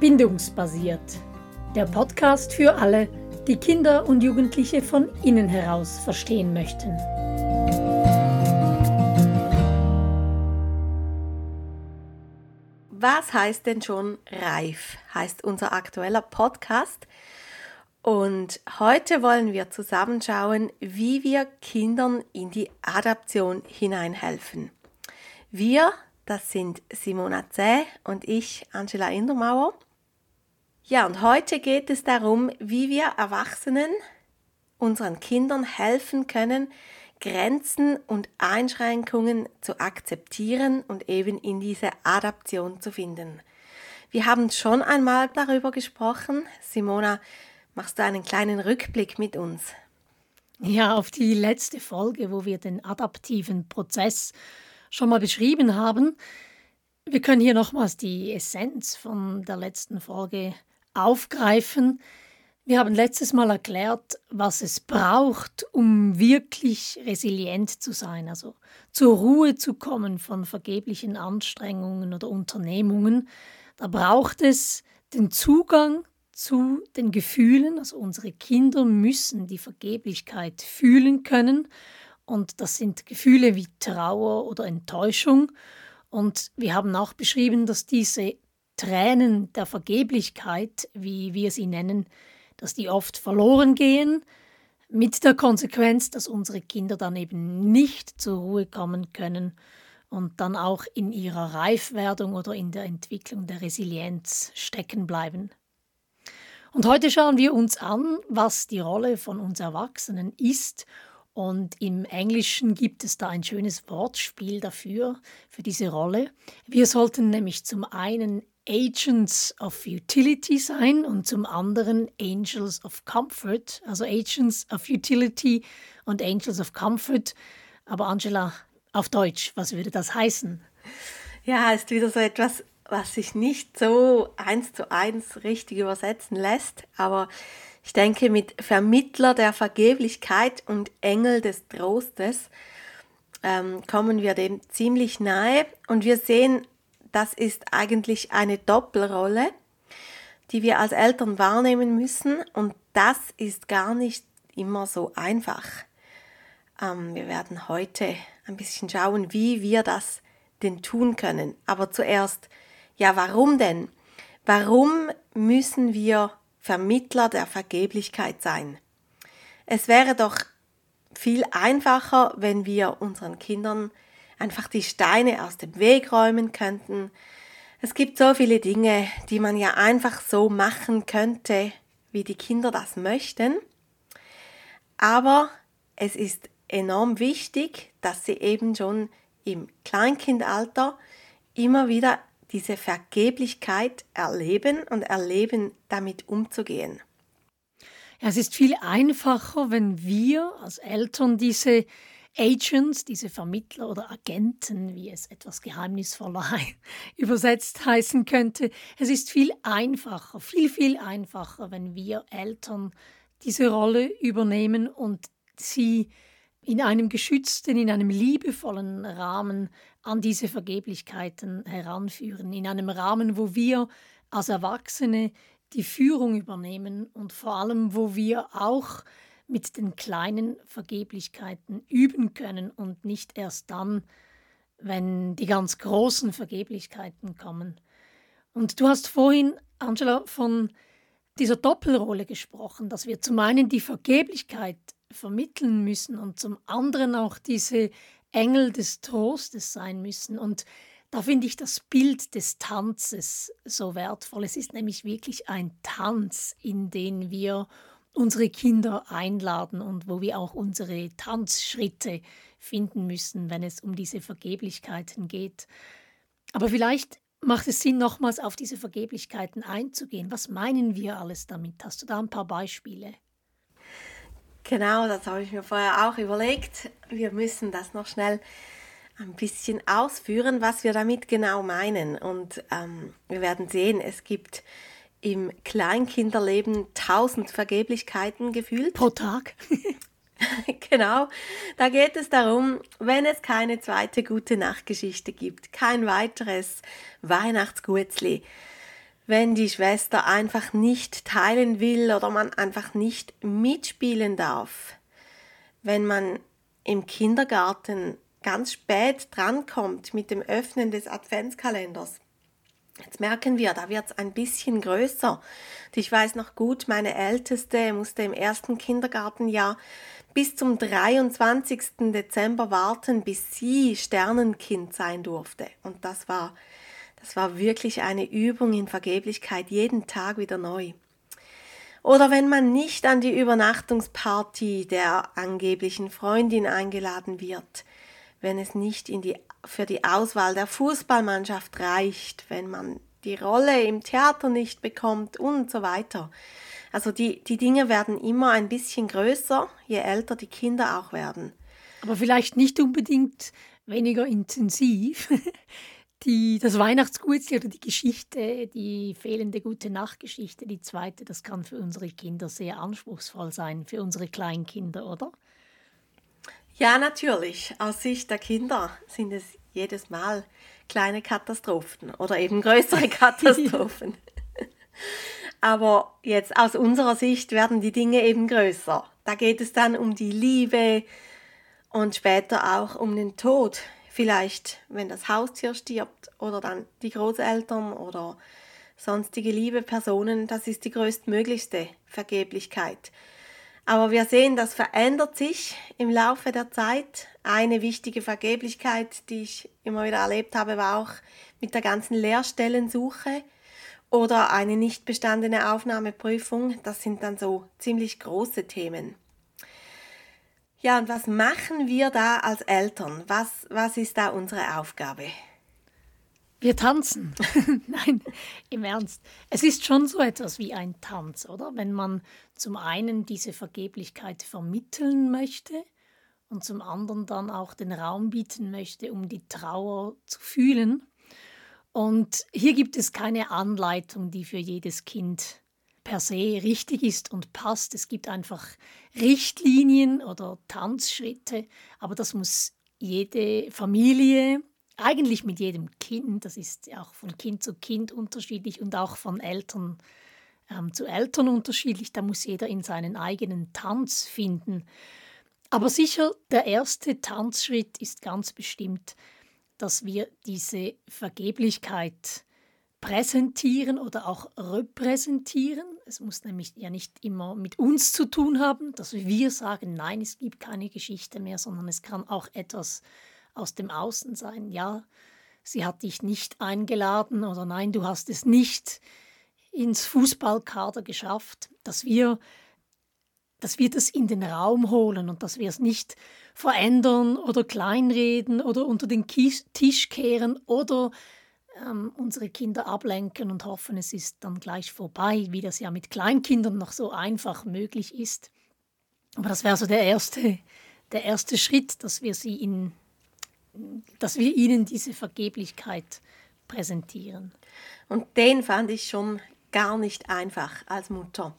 Bindungsbasiert. Der Podcast für alle, die Kinder und Jugendliche von innen heraus verstehen möchten. Was heißt denn schon reif? Heißt unser aktueller Podcast. Und heute wollen wir zusammenschauen, wie wir Kindern in die Adaption hineinhelfen. Wir, das sind Simona Zäh und ich, Angela Indermauer. Ja, und heute geht es darum, wie wir Erwachsenen unseren Kindern helfen können, Grenzen und Einschränkungen zu akzeptieren und eben in diese Adaption zu finden. Wir haben schon einmal darüber gesprochen. Simona, machst du einen kleinen Rückblick mit uns? Ja, auf die letzte Folge, wo wir den adaptiven Prozess schon mal beschrieben haben. Wir können hier nochmals die Essenz von der letzten Folge aufgreifen. Wir haben letztes Mal erklärt, was es braucht, um wirklich resilient zu sein, also zur Ruhe zu kommen von vergeblichen Anstrengungen oder Unternehmungen. Da braucht es den Zugang zu den Gefühlen, also unsere Kinder müssen die Vergeblichkeit fühlen können und das sind Gefühle wie Trauer oder Enttäuschung. Und wir haben auch beschrieben, dass diese Tränen der Vergeblichkeit, wie wir sie nennen, dass die oft verloren gehen, mit der Konsequenz, dass unsere Kinder dann eben nicht zur Ruhe kommen können und dann auch in ihrer Reifwerdung oder in der Entwicklung der Resilienz stecken bleiben. Und heute schauen wir uns an, was die Rolle von uns Erwachsenen ist und im Englischen gibt es da ein schönes Wortspiel dafür, für diese Rolle. Wir sollten nämlich zum einen Agents of Utility sein und zum anderen Angels of Comfort, also Agents of Utility und Angels of Comfort. Aber Angela, auf Deutsch, was würde das heißen? Ja, ist wieder so etwas, was sich nicht so eins zu eins richtig übersetzen lässt, aber ich denke, mit Vermittler der Vergeblichkeit und Engel des Trostes ähm, kommen wir dem ziemlich nahe und wir sehen, das ist eigentlich eine Doppelrolle, die wir als Eltern wahrnehmen müssen und das ist gar nicht immer so einfach. Ähm, wir werden heute ein bisschen schauen, wie wir das denn tun können. Aber zuerst, ja, warum denn? Warum müssen wir Vermittler der Vergeblichkeit sein. Es wäre doch viel einfacher, wenn wir unseren Kindern einfach die Steine aus dem Weg räumen könnten. Es gibt so viele Dinge, die man ja einfach so machen könnte, wie die Kinder das möchten. Aber es ist enorm wichtig, dass sie eben schon im Kleinkindalter immer wieder diese Vergeblichkeit erleben und erleben, damit umzugehen. Ja, es ist viel einfacher, wenn wir als Eltern diese Agents, diese Vermittler oder Agenten, wie es etwas geheimnisvoller übersetzt heißen könnte, es ist viel einfacher, viel, viel einfacher, wenn wir Eltern diese Rolle übernehmen und sie in einem geschützten, in einem liebevollen Rahmen an diese Vergeblichkeiten heranführen, in einem Rahmen, wo wir als Erwachsene die Führung übernehmen und vor allem, wo wir auch mit den kleinen Vergeblichkeiten üben können und nicht erst dann, wenn die ganz großen Vergeblichkeiten kommen. Und du hast vorhin, Angela, von dieser Doppelrolle gesprochen, dass wir zum einen die Vergeblichkeit vermitteln müssen und zum anderen auch diese Engel des Trostes sein müssen. Und da finde ich das Bild des Tanzes so wertvoll. Es ist nämlich wirklich ein Tanz, in den wir unsere Kinder einladen und wo wir auch unsere Tanzschritte finden müssen, wenn es um diese Vergeblichkeiten geht. Aber vielleicht macht es Sinn, nochmals auf diese Vergeblichkeiten einzugehen. Was meinen wir alles damit? Hast du da ein paar Beispiele? Genau, das habe ich mir vorher auch überlegt. Wir müssen das noch schnell ein bisschen ausführen, was wir damit genau meinen. Und ähm, wir werden sehen, es gibt im Kleinkinderleben tausend Vergeblichkeiten gefühlt. Pro Tag. genau, da geht es darum, wenn es keine zweite gute Nachtgeschichte gibt, kein weiteres Weihnachtsgutzli, wenn die Schwester einfach nicht teilen will oder man einfach nicht mitspielen darf. Wenn man im Kindergarten ganz spät drankommt mit dem Öffnen des Adventskalenders. Jetzt merken wir, da wird es ein bisschen größer. Ich weiß noch gut, meine Älteste musste im ersten Kindergartenjahr bis zum 23. Dezember warten, bis sie Sternenkind sein durfte. Und das war das war wirklich eine Übung in Vergeblichkeit, jeden Tag wieder neu. Oder wenn man nicht an die Übernachtungsparty der angeblichen Freundin eingeladen wird, wenn es nicht die, für die Auswahl der Fußballmannschaft reicht, wenn man die Rolle im Theater nicht bekommt und so weiter. Also die, die Dinge werden immer ein bisschen größer, je älter die Kinder auch werden. Aber vielleicht nicht unbedingt weniger intensiv. Die, das Weihnachtsgut oder die Geschichte, die fehlende gute Nachtgeschichte, die zweite, das kann für unsere Kinder sehr anspruchsvoll sein, für unsere Kleinkinder, oder? Ja, natürlich. Aus Sicht der Kinder sind es jedes Mal kleine Katastrophen oder eben größere Katastrophen. Aber jetzt aus unserer Sicht werden die Dinge eben größer. Da geht es dann um die Liebe und später auch um den Tod Vielleicht, wenn das Haustier stirbt oder dann die Großeltern oder sonstige liebe Personen, das ist die größtmöglichste Vergeblichkeit. Aber wir sehen, das verändert sich im Laufe der Zeit. Eine wichtige Vergeblichkeit, die ich immer wieder erlebt habe, war auch mit der ganzen Lehrstellensuche oder eine nicht bestandene Aufnahmeprüfung. Das sind dann so ziemlich große Themen. Ja, und was machen wir da als Eltern? Was, was ist da unsere Aufgabe? Wir tanzen. Nein, im Ernst. Es ist schon so etwas wie ein Tanz, oder? Wenn man zum einen diese Vergeblichkeit vermitteln möchte und zum anderen dann auch den Raum bieten möchte, um die Trauer zu fühlen. Und hier gibt es keine Anleitung, die für jedes Kind per se richtig ist und passt. Es gibt einfach Richtlinien oder Tanzschritte, aber das muss jede Familie, eigentlich mit jedem Kind, das ist auch von Kind zu Kind unterschiedlich und auch von Eltern ähm, zu Eltern unterschiedlich, da muss jeder in seinen eigenen Tanz finden. Aber sicher, der erste Tanzschritt ist ganz bestimmt, dass wir diese Vergeblichkeit präsentieren oder auch repräsentieren. Es muss nämlich ja nicht immer mit uns zu tun haben, dass wir sagen, nein, es gibt keine Geschichte mehr, sondern es kann auch etwas aus dem Außen sein. Ja, sie hat dich nicht eingeladen oder nein, du hast es nicht ins Fußballkader geschafft, dass wir dass wir das in den Raum holen und dass wir es nicht verändern oder kleinreden oder unter den Tisch kehren oder ähm, unsere Kinder ablenken und hoffen, es ist dann gleich vorbei, wie das ja mit Kleinkindern noch so einfach möglich ist. Aber das wäre so der erste, der erste Schritt, dass wir sie in, dass wir ihnen diese Vergeblichkeit präsentieren. Und den fand ich schon gar nicht einfach als Mutter.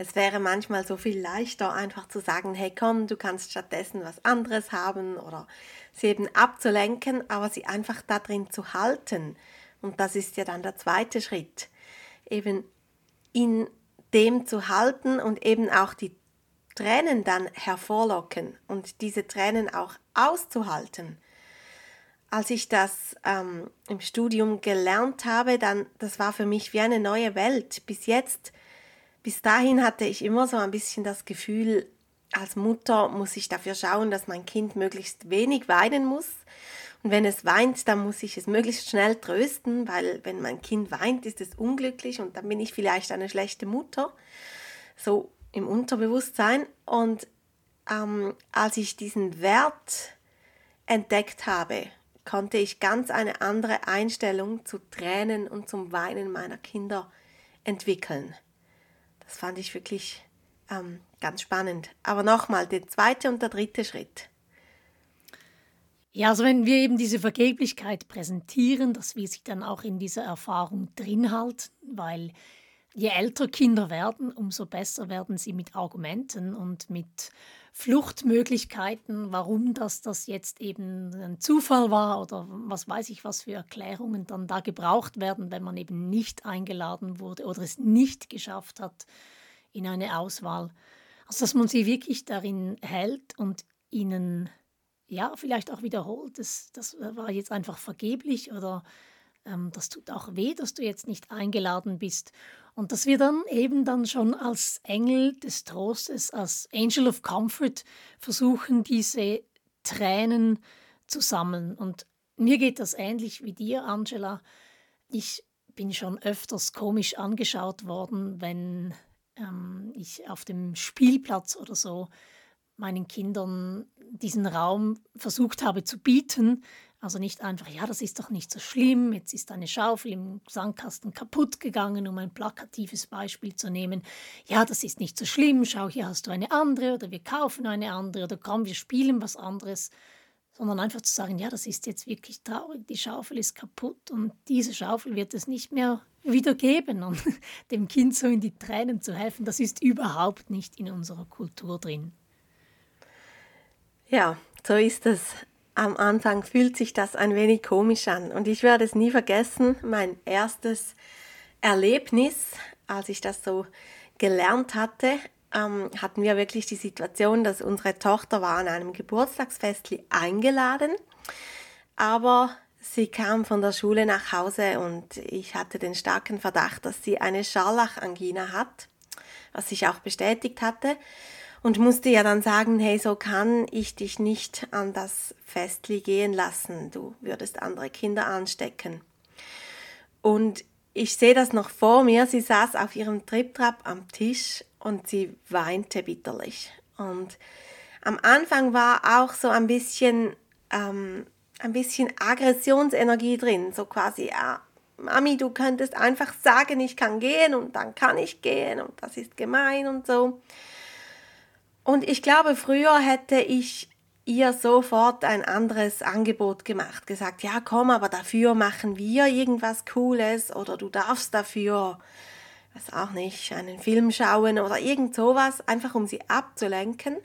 Es wäre manchmal so viel leichter, einfach zu sagen, hey komm, du kannst stattdessen was anderes haben oder sie eben abzulenken, aber sie einfach da drin zu halten. Und das ist ja dann der zweite Schritt, eben in dem zu halten und eben auch die Tränen dann hervorlocken und diese Tränen auch auszuhalten. Als ich das ähm, im Studium gelernt habe, dann das war für mich wie eine neue Welt. Bis jetzt bis dahin hatte ich immer so ein bisschen das Gefühl, als Mutter muss ich dafür schauen, dass mein Kind möglichst wenig weinen muss. Und wenn es weint, dann muss ich es möglichst schnell trösten, weil wenn mein Kind weint, ist es unglücklich und dann bin ich vielleicht eine schlechte Mutter. So im Unterbewusstsein. Und ähm, als ich diesen Wert entdeckt habe, konnte ich ganz eine andere Einstellung zu Tränen und zum Weinen meiner Kinder entwickeln. Das fand ich wirklich ähm, ganz spannend. Aber nochmal, der zweite und der dritte Schritt. Ja, also wenn wir eben diese Vergeblichkeit präsentieren, dass wir sie dann auch in dieser Erfahrung drin halten, weil je älter Kinder werden, umso besser werden sie mit Argumenten und mit Fluchtmöglichkeiten, warum das, das jetzt eben ein Zufall war oder was weiß ich, was für Erklärungen dann da gebraucht werden, wenn man eben nicht eingeladen wurde oder es nicht geschafft hat in eine Auswahl. Also dass man sie wirklich darin hält und ihnen ja vielleicht auch wiederholt, das, das war jetzt einfach vergeblich oder ähm, das tut auch weh, dass du jetzt nicht eingeladen bist. Und dass wir dann eben dann schon als Engel des Trostes, als Angel of Comfort versuchen, diese Tränen zu sammeln. Und mir geht das ähnlich wie dir, Angela. Ich bin schon öfters komisch angeschaut worden, wenn ähm, ich auf dem Spielplatz oder so meinen Kindern diesen Raum versucht habe zu bieten, also nicht einfach, ja, das ist doch nicht so schlimm, jetzt ist eine Schaufel im Sandkasten kaputt gegangen, um ein plakatives Beispiel zu nehmen. Ja, das ist nicht so schlimm, schau, hier hast du eine andere oder wir kaufen eine andere oder komm, wir spielen was anderes. Sondern einfach zu sagen, ja, das ist jetzt wirklich traurig, die Schaufel ist kaputt und diese Schaufel wird es nicht mehr wieder geben. Und dem Kind so in die Tränen zu helfen, das ist überhaupt nicht in unserer Kultur drin. Ja, so ist es am Anfang fühlt sich das ein wenig komisch an. Und ich werde es nie vergessen, mein erstes Erlebnis, als ich das so gelernt hatte, ähm, hatten wir wirklich die Situation, dass unsere Tochter war an einem Geburtstagsfest eingeladen, aber sie kam von der Schule nach Hause und ich hatte den starken Verdacht, dass sie eine Scharlachangina hat, was sich auch bestätigt hatte und musste ja dann sagen, hey, so kann ich dich nicht an das Festli gehen lassen, du würdest andere Kinder anstecken. Und ich sehe das noch vor mir, sie saß auf ihrem Triptrap am Tisch und sie weinte bitterlich. Und am Anfang war auch so ein bisschen, ähm, ein bisschen Aggressionsenergie drin, so quasi, ja, Mami, du könntest einfach sagen, ich kann gehen und dann kann ich gehen und das ist gemein und so. Und ich glaube, früher hätte ich ihr sofort ein anderes Angebot gemacht, gesagt, ja komm, aber dafür machen wir irgendwas Cooles oder du darfst dafür, was auch nicht, einen Film schauen oder irgend sowas, einfach um sie abzulenken.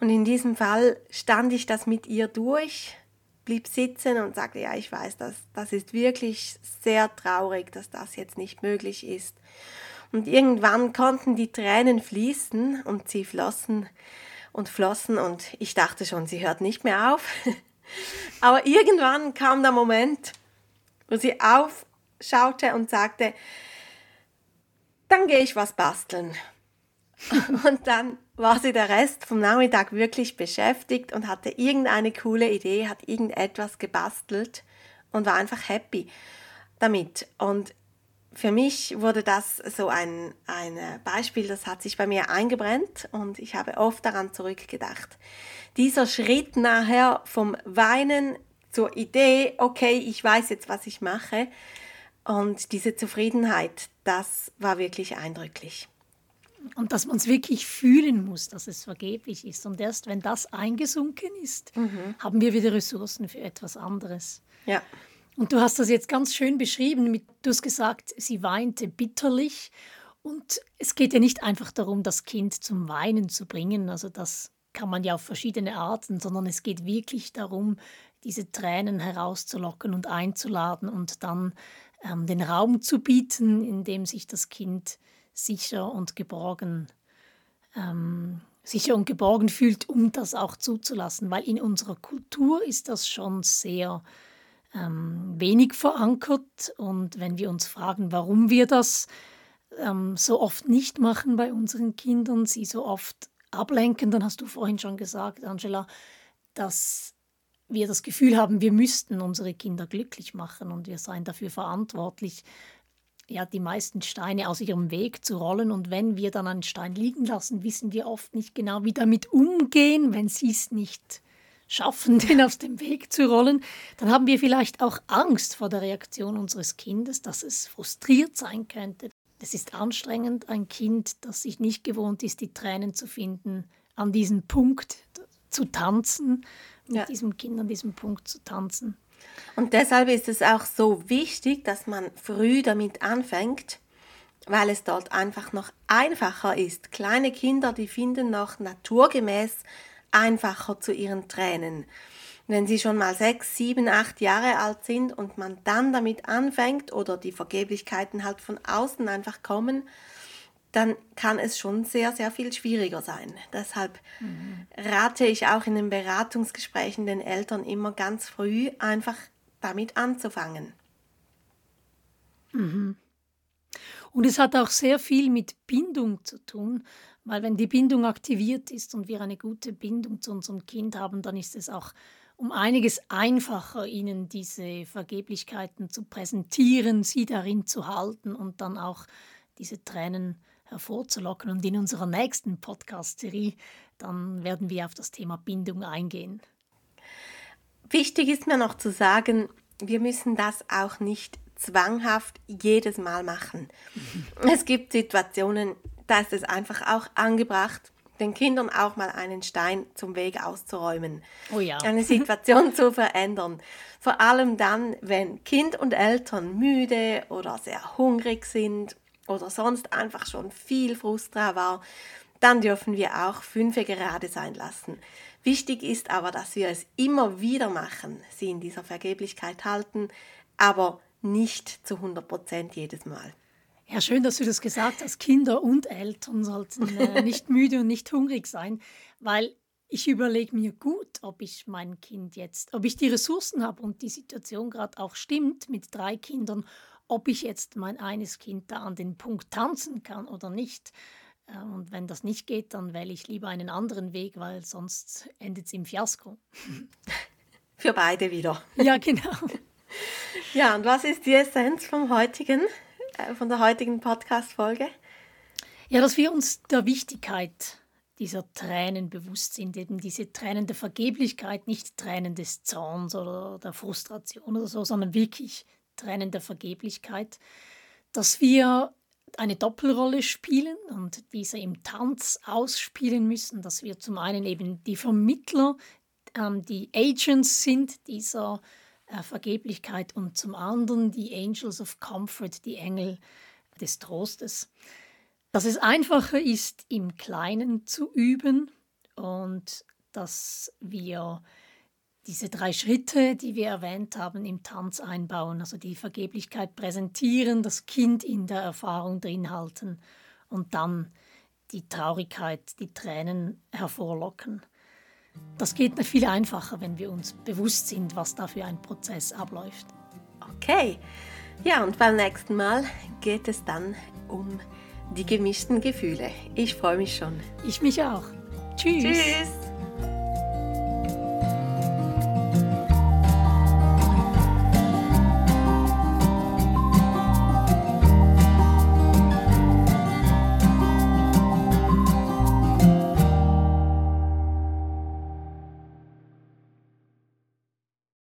Und in diesem Fall stand ich das mit ihr durch, blieb sitzen und sagte, ja, ich weiß, das, das ist wirklich sehr traurig, dass das jetzt nicht möglich ist. Und irgendwann konnten die Tränen fließen und sie flossen und flossen und ich dachte schon, sie hört nicht mehr auf. Aber irgendwann kam der Moment, wo sie aufschaute und sagte, dann gehe ich was basteln. Und dann war sie der Rest vom Nachmittag wirklich beschäftigt und hatte irgendeine coole Idee, hat irgendetwas gebastelt und war einfach happy damit. Und für mich wurde das so ein, ein Beispiel, das hat sich bei mir eingebrennt und ich habe oft daran zurückgedacht. Dieser Schritt nachher vom Weinen zur Idee, okay, ich weiß jetzt, was ich mache und diese Zufriedenheit, das war wirklich eindrücklich. Und dass man es wirklich fühlen muss, dass es vergeblich ist. Und erst wenn das eingesunken ist, mhm. haben wir wieder Ressourcen für etwas anderes. Ja. Und du hast das jetzt ganz schön beschrieben. Du hast gesagt, sie weinte bitterlich. Und es geht ja nicht einfach darum, das Kind zum Weinen zu bringen. Also das kann man ja auf verschiedene Arten, sondern es geht wirklich darum, diese Tränen herauszulocken und einzuladen und dann ähm, den Raum zu bieten, in dem sich das Kind sicher und geborgen ähm, sicher und geborgen fühlt, um das auch zuzulassen, weil in unserer Kultur ist das schon sehr ähm, wenig verankert. Und wenn wir uns fragen, warum wir das ähm, so oft nicht machen bei unseren Kindern, sie so oft ablenken, dann hast du vorhin schon gesagt, Angela, dass wir das Gefühl haben, wir müssten unsere Kinder glücklich machen und wir seien dafür verantwortlich, ja, die meisten Steine aus ihrem Weg zu rollen. Und wenn wir dann einen Stein liegen lassen, wissen wir oft nicht genau, wie damit umgehen, wenn sie es nicht schaffen, den aus dem Weg zu rollen, dann haben wir vielleicht auch Angst vor der Reaktion unseres Kindes, dass es frustriert sein könnte. Es ist anstrengend, ein Kind, das sich nicht gewohnt ist, die Tränen zu finden, an diesem Punkt zu tanzen, mit ja. diesem Kind an diesem Punkt zu tanzen. Und deshalb ist es auch so wichtig, dass man früh damit anfängt, weil es dort einfach noch einfacher ist. Kleine Kinder, die finden noch naturgemäß einfacher zu ihren Tränen. Wenn sie schon mal sechs, sieben, acht Jahre alt sind und man dann damit anfängt oder die Vergeblichkeiten halt von außen einfach kommen, dann kann es schon sehr, sehr viel schwieriger sein. Deshalb mhm. rate ich auch in den Beratungsgesprächen den Eltern immer ganz früh einfach damit anzufangen. Mhm. Und es hat auch sehr viel mit Bindung zu tun, weil wenn die Bindung aktiviert ist und wir eine gute Bindung zu unserem Kind haben, dann ist es auch um einiges einfacher, ihnen diese Vergeblichkeiten zu präsentieren, sie darin zu halten und dann auch diese Tränen hervorzulocken. Und in unserer nächsten Podcast-Serie, dann werden wir auf das Thema Bindung eingehen. Wichtig ist mir noch zu sagen, wir müssen das auch nicht zwanghaft jedes Mal machen. Es gibt Situationen, da ist es einfach auch angebracht, den Kindern auch mal einen Stein zum Weg auszuräumen. Oh ja. Eine Situation zu verändern. Vor allem dann, wenn Kind und Eltern müde oder sehr hungrig sind oder sonst einfach schon viel Frust da war, dann dürfen wir auch fünfe gerade sein lassen. Wichtig ist aber, dass wir es immer wieder machen, sie in dieser Vergeblichkeit halten, aber nicht zu 100 Prozent jedes Mal. Ja, schön, dass du das gesagt hast. Kinder und Eltern sollten äh, nicht müde und nicht hungrig sein, weil ich überlege mir gut, ob ich mein Kind jetzt, ob ich die Ressourcen habe und die Situation gerade auch stimmt mit drei Kindern, ob ich jetzt mein eines Kind da an den Punkt tanzen kann oder nicht. Äh, und wenn das nicht geht, dann wähle ich lieber einen anderen Weg, weil sonst endet es im Fiasko. Für beide wieder. Ja, genau. Ja, und was ist die Essenz vom heutigen von der heutigen Podcast-Folge? Ja, dass wir uns der Wichtigkeit dieser Tränen bewusst sind, eben diese Tränen der Vergeblichkeit, nicht Tränen des Zorns oder der Frustration oder so, sondern wirklich Tränen der Vergeblichkeit, dass wir eine Doppelrolle spielen und diese im Tanz ausspielen müssen, dass wir zum einen eben die Vermittler, ähm, die Agents sind dieser äh, Vergeblichkeit und zum anderen die Angels of Comfort, die Engel des Trostes. Dass es einfacher ist, im Kleinen zu üben und dass wir diese drei Schritte, die wir erwähnt haben, im Tanz einbauen, also die Vergeblichkeit präsentieren, das Kind in der Erfahrung drin halten und dann die Traurigkeit, die Tränen hervorlocken. Das geht viel einfacher, wenn wir uns bewusst sind, was da für ein Prozess abläuft. Okay, ja, und beim nächsten Mal geht es dann um die gemischten Gefühle. Ich freue mich schon. Ich mich auch. Tschüss. Tschüss.